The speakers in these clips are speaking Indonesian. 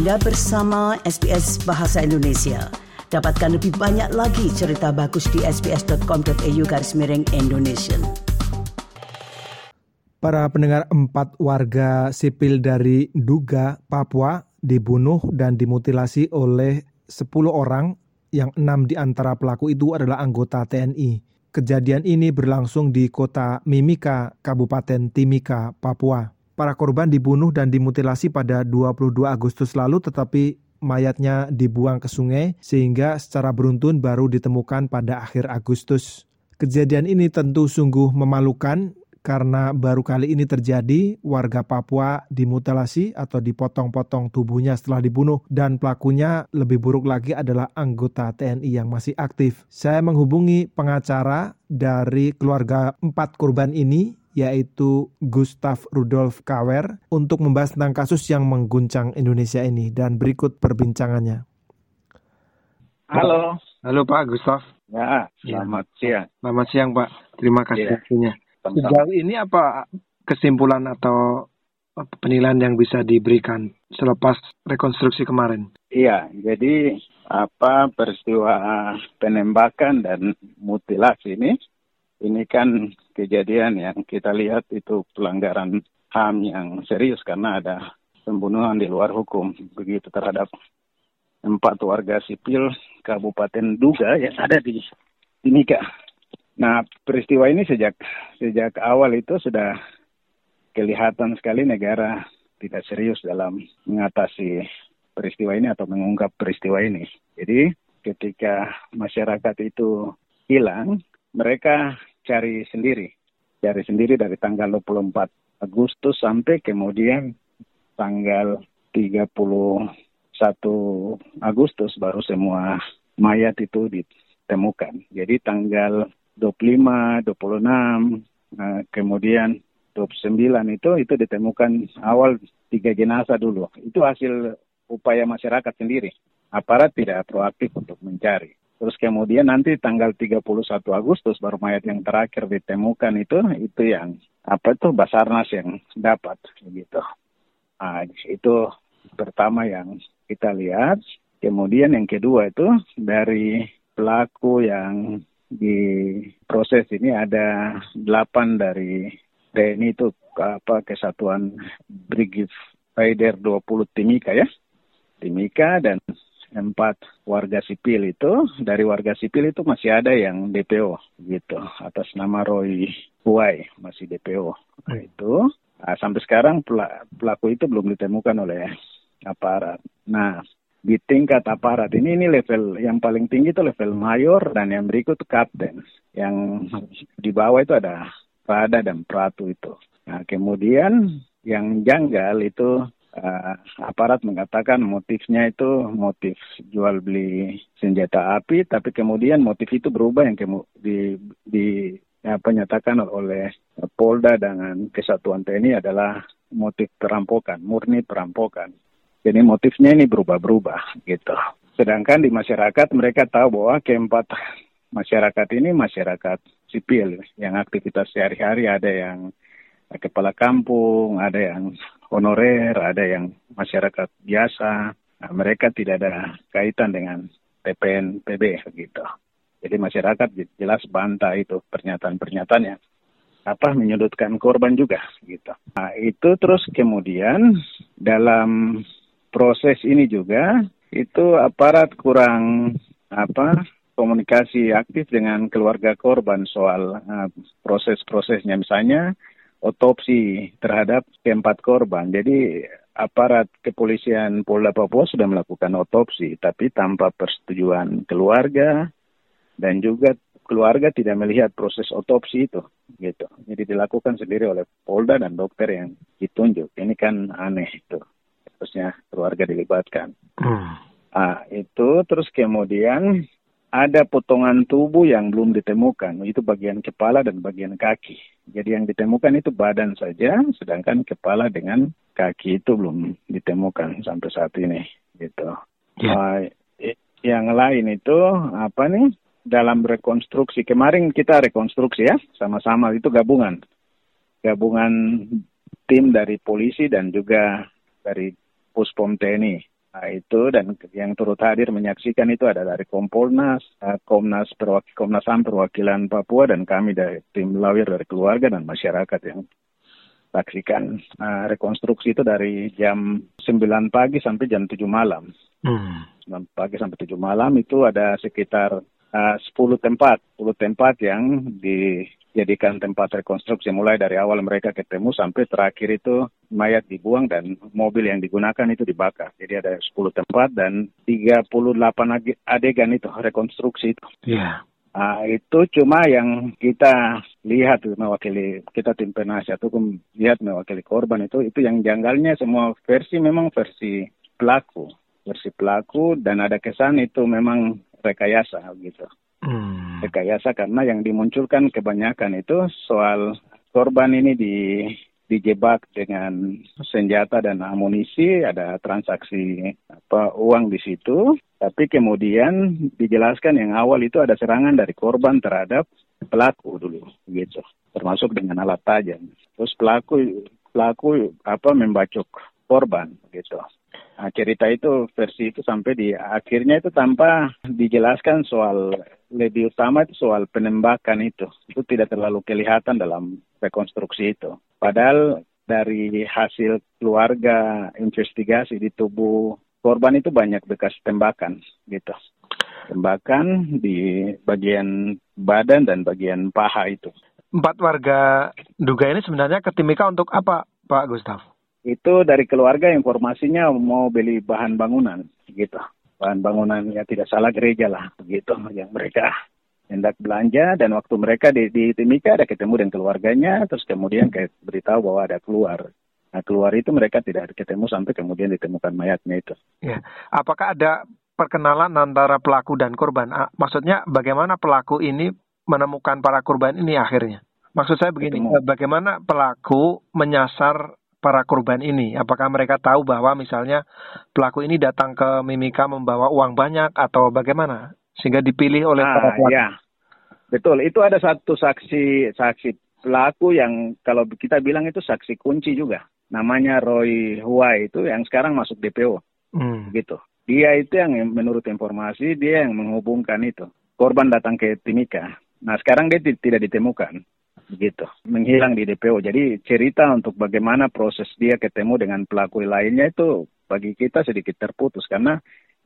Anda bersama SBS Bahasa Indonesia. Dapatkan lebih banyak lagi cerita bagus di sbs.com.au garis miring Indonesia. Para pendengar empat warga sipil dari Duga, Papua dibunuh dan dimutilasi oleh 10 orang yang enam di antara pelaku itu adalah anggota TNI. Kejadian ini berlangsung di kota Mimika, Kabupaten Timika, Papua. Para korban dibunuh dan dimutilasi pada 22 Agustus lalu tetapi mayatnya dibuang ke sungai sehingga secara beruntun baru ditemukan pada akhir Agustus. Kejadian ini tentu sungguh memalukan karena baru kali ini terjadi warga Papua dimutilasi atau dipotong-potong tubuhnya setelah dibunuh dan pelakunya lebih buruk lagi adalah anggota TNI yang masih aktif. Saya menghubungi pengacara dari keluarga empat korban ini yaitu Gustav Rudolf Kawer untuk membahas tentang kasus yang mengguncang Indonesia ini dan berikut perbincangannya. Halo. Halo Pak Gustav. Ya, selamat ya. siang. Selamat siang Pak. Terima kasih ya. waktunya. Sejauh ini apa kesimpulan atau penilaian yang bisa diberikan selepas rekonstruksi kemarin? Iya, jadi apa peristiwa penembakan dan mutilasi ini ini kan kejadian yang kita lihat itu pelanggaran HAM yang serius karena ada pembunuhan di luar hukum begitu terhadap empat warga sipil Kabupaten Duga yang ada di Timika. Nah, peristiwa ini sejak sejak awal itu sudah kelihatan sekali negara tidak serius dalam mengatasi peristiwa ini atau mengungkap peristiwa ini. Jadi, ketika masyarakat itu hilang, mereka cari sendiri. Cari sendiri dari tanggal 24 Agustus sampai kemudian tanggal 31 Agustus baru semua mayat itu ditemukan. Jadi tanggal 25, 26, nah, kemudian 29 itu itu ditemukan awal tiga jenazah dulu. Itu hasil upaya masyarakat sendiri. Aparat tidak proaktif untuk mencari. Terus kemudian nanti tanggal 31 Agustus baru mayat yang terakhir ditemukan itu itu yang apa itu Basarnas yang dapat gitu. Nah, itu pertama yang kita lihat. Kemudian yang kedua itu dari pelaku yang di proses ini ada delapan dari TNI itu apa kesatuan Brigif Raider 20 Timika ya. Timika dan empat warga sipil itu dari warga sipil itu masih ada yang DPO gitu atas nama Roy Huai masih DPO nah, itu nah, sampai sekarang pelaku itu belum ditemukan oleh aparat. Nah di tingkat aparat ini ini level yang paling tinggi itu level mayor dan yang berikut kapten yang di bawah itu ada Prada dan Pratu itu. Nah kemudian yang janggal itu uh, aparat mengatakan motifnya itu motif jual beli senjata api, tapi kemudian motif itu berubah yang kemu di, di ya, penyatakan oleh Polda dengan Kesatuan TNI adalah motif perampokan, murni perampokan. Jadi motifnya ini berubah-berubah gitu. Sedangkan di masyarakat mereka tahu bahwa keempat masyarakat ini masyarakat sipil yang aktivitas sehari-hari ada yang kepala kampung, ada yang honorer, ada yang masyarakat biasa. Nah, mereka tidak ada kaitan dengan PPN PB gitu. Jadi masyarakat jelas bantah itu pernyataan-pernyataannya. Apa menyudutkan korban juga gitu. Nah, itu terus kemudian dalam proses ini juga itu aparat kurang apa komunikasi aktif dengan keluarga korban soal uh, proses-prosesnya misalnya otopsi terhadap keempat korban. Jadi aparat kepolisian Polda Papua sudah melakukan otopsi, tapi tanpa persetujuan keluarga dan juga keluarga tidak melihat proses otopsi itu, gitu. Jadi dilakukan sendiri oleh Polda dan dokter yang ditunjuk. Ini kan aneh itu, terusnya keluarga dilibatkan. Hmm. Nah, itu terus kemudian ada potongan tubuh yang belum ditemukan, itu bagian kepala dan bagian kaki. Jadi yang ditemukan itu badan saja, sedangkan kepala dengan kaki itu belum ditemukan sampai saat ini. Gitu. Yeah. Uh, yang lain itu apa nih? Dalam rekonstruksi kemarin kita rekonstruksi ya, sama-sama itu gabungan, gabungan tim dari polisi dan juga dari Puspom TNI. Nah, itu dan yang turut hadir menyaksikan itu ada dari Kompolnas, uh, Komnas perwakil Komnas HAM perwakilan Papua dan kami dari tim lawyer dari keluarga dan masyarakat yang saksikan uh, rekonstruksi itu dari jam 9 pagi sampai jam 7 malam. Hmm. 9 pagi sampai 7 malam itu ada sekitar uh, 10 tempat, 10 tempat yang dijadikan tempat rekonstruksi mulai dari awal mereka ketemu sampai terakhir itu mayat dibuang dan mobil yang digunakan itu dibakar. Jadi ada 10 tempat dan 38 adegan itu rekonstruksi itu. Iya. Yeah. Uh, itu cuma yang kita lihat mewakili kita tim penasihat hukum lihat mewakili korban itu itu yang janggalnya semua versi memang versi pelaku versi pelaku dan ada kesan itu memang rekayasa gitu hmm. rekayasa karena yang dimunculkan kebanyakan itu soal korban ini di dijebak dengan senjata dan amunisi, ada transaksi apa uang di situ, tapi kemudian dijelaskan yang awal itu ada serangan dari korban terhadap pelaku dulu, gitu, termasuk dengan alat tajam. Terus pelaku pelaku apa membacok korban, gitu. Nah, cerita itu versi itu sampai di akhirnya itu tanpa dijelaskan soal lebih utama itu soal penembakan itu. Itu tidak terlalu kelihatan dalam rekonstruksi itu. Padahal dari hasil keluarga investigasi di tubuh korban itu banyak bekas tembakan gitu. Tembakan di bagian badan dan bagian paha itu. Empat warga duga ini sebenarnya ke Timika untuk apa, Pak Gustaf? itu dari keluarga informasinya mau beli bahan bangunan gitu bahan bangunan ya tidak salah gereja lah begitu. Yang mereka hendak belanja dan waktu mereka di, di Timika ada ketemu dengan keluarganya terus kemudian kayak beritahu bahwa ada keluar. Nah keluar itu mereka tidak ketemu sampai kemudian ditemukan mayatnya itu. Ya. Apakah ada perkenalan antara pelaku dan korban? Maksudnya bagaimana pelaku ini menemukan para korban ini akhirnya? Maksud saya begini ketemu. bagaimana pelaku menyasar para korban ini? Apakah mereka tahu bahwa misalnya pelaku ini datang ke Mimika membawa uang banyak atau bagaimana sehingga dipilih oleh ah, para pelaku? Ya. Betul, itu ada satu saksi saksi pelaku yang kalau kita bilang itu saksi kunci juga. Namanya Roy Huai itu yang sekarang masuk DPO. Hmm. Gitu. Dia itu yang menurut informasi dia yang menghubungkan itu. Korban datang ke Timika. Nah sekarang dia tidak ditemukan begitu menghilang di DPO jadi cerita untuk bagaimana proses dia ketemu dengan pelaku lainnya itu bagi kita sedikit terputus. Karena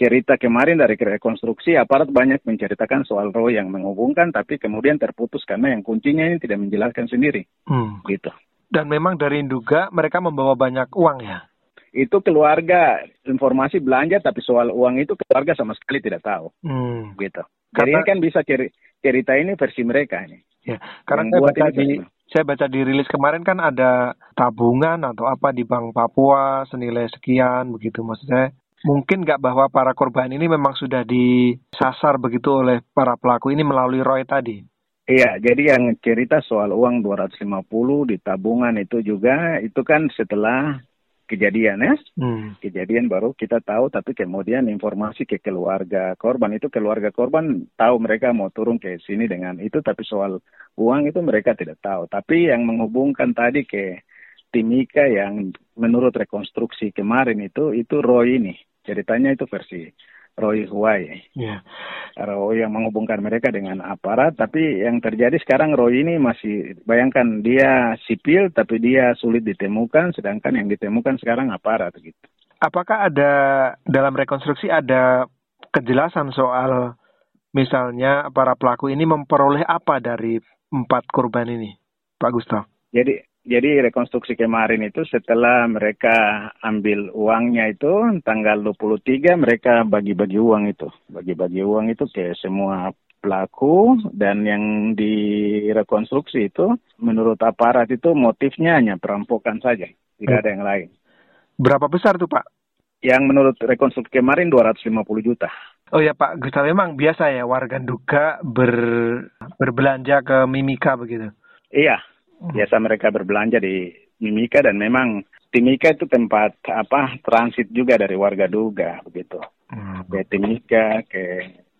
cerita kemarin dari rekonstruksi aparat banyak menceritakan soal roh yang menghubungkan tapi kemudian terputus karena yang kuncinya ini tidak menjelaskan sendiri. Hmm. gitu. Dan memang dari Induga mereka membawa banyak uang ya? Itu keluarga. Informasi belanja tapi soal uang itu keluarga sama sekali tidak tahu. Hmm. gitu. Jadi Karena... kan bisa cerita ini versi mereka ini Ya, karena saya baca di saya baca di rilis kemarin kan ada tabungan atau apa di Bank Papua senilai sekian begitu maksud saya. Mungkin nggak bahwa para korban ini memang sudah disasar begitu oleh para pelaku ini melalui Roy tadi? Iya, jadi yang cerita soal uang 250 di tabungan itu juga itu kan setelah kejadian ya. Hmm. Kejadian baru kita tahu tapi kemudian informasi ke keluarga korban itu keluarga korban tahu mereka mau turun ke sini dengan itu tapi soal uang itu mereka tidak tahu. Tapi yang menghubungkan tadi ke Timika yang menurut rekonstruksi kemarin itu itu Roy ini. Ceritanya itu versi Roy Huai. Yeah. Roy yang menghubungkan mereka dengan aparat, tapi yang terjadi sekarang Roy ini masih, bayangkan dia sipil tapi dia sulit ditemukan, sedangkan yang ditemukan sekarang aparat gitu. Apakah ada dalam rekonstruksi ada kejelasan soal misalnya para pelaku ini memperoleh apa dari empat korban ini, Pak Gustav? Jadi jadi rekonstruksi kemarin itu setelah mereka ambil uangnya itu tanggal 23 mereka bagi-bagi uang itu. Bagi-bagi uang itu ke semua pelaku dan yang direkonstruksi itu menurut aparat itu motifnya hanya perampokan saja. Tidak ada yang lain. Berapa besar tuh Pak? Yang menurut rekonstruksi kemarin 250 juta. Oh ya Pak Gustav memang biasa ya warga duka ber, berbelanja ke Mimika begitu? Iya, biasa mereka berbelanja di Mimika dan memang Timika itu tempat apa transit juga dari warga Duga begitu. Hmm. Ke Timika, ke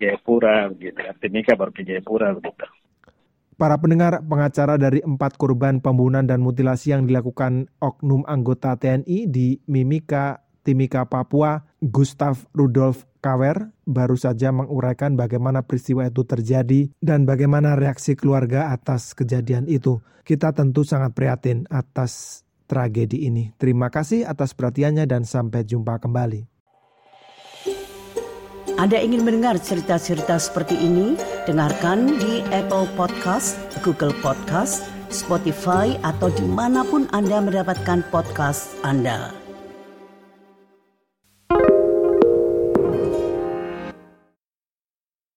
Jayapura begitu. Timika baru ke Jayapura begitu. Para pendengar pengacara dari empat korban pembunuhan dan mutilasi yang dilakukan oknum anggota TNI di Mimika, Timika, Papua, Gustav Rudolf Kawer baru saja menguraikan bagaimana peristiwa itu terjadi dan bagaimana reaksi keluarga atas kejadian itu. Kita tentu sangat prihatin atas tragedi ini. Terima kasih atas perhatiannya dan sampai jumpa kembali. Anda ingin mendengar cerita-cerita seperti ini? Dengarkan di Apple Podcast, Google Podcast, Spotify, atau di mana pun Anda mendapatkan podcast Anda.